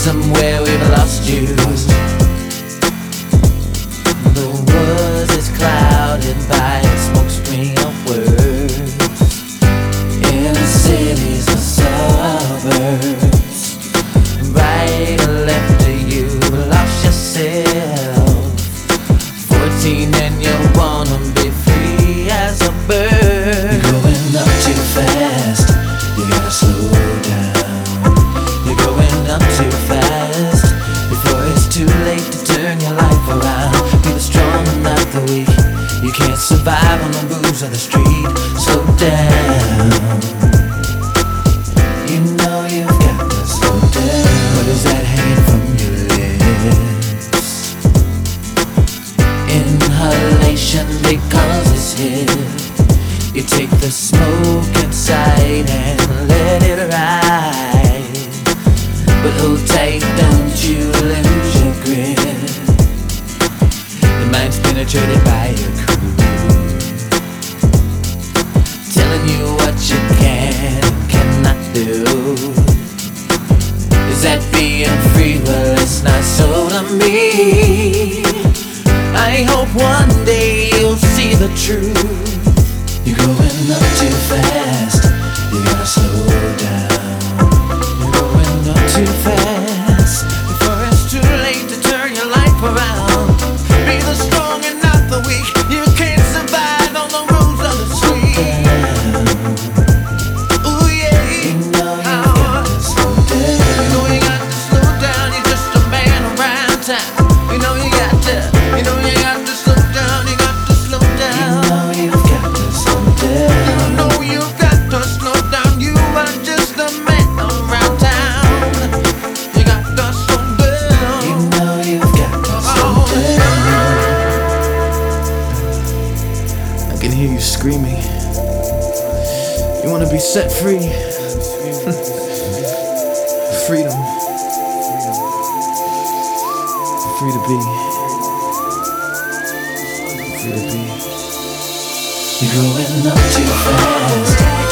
Somewhere we've lost you. Street. Slow down. You know you've got to slow down. What is that hanging from your lips? Inhalation because it's here. You take the smoke inside and let it ride. But hold tight, don't you Is that being free? Well, it's not so to me. I hope one day you'll see the truth. You know you got to. You know you got to slow down. You got to slow down. You know you've got to slow down. You know you've got to slow down. You are just a man around town. You got to slow down. You know you've got to oh, slow down. I can hear you screaming. You wanna be set free. Free to be. Free to be. You're going up too fast.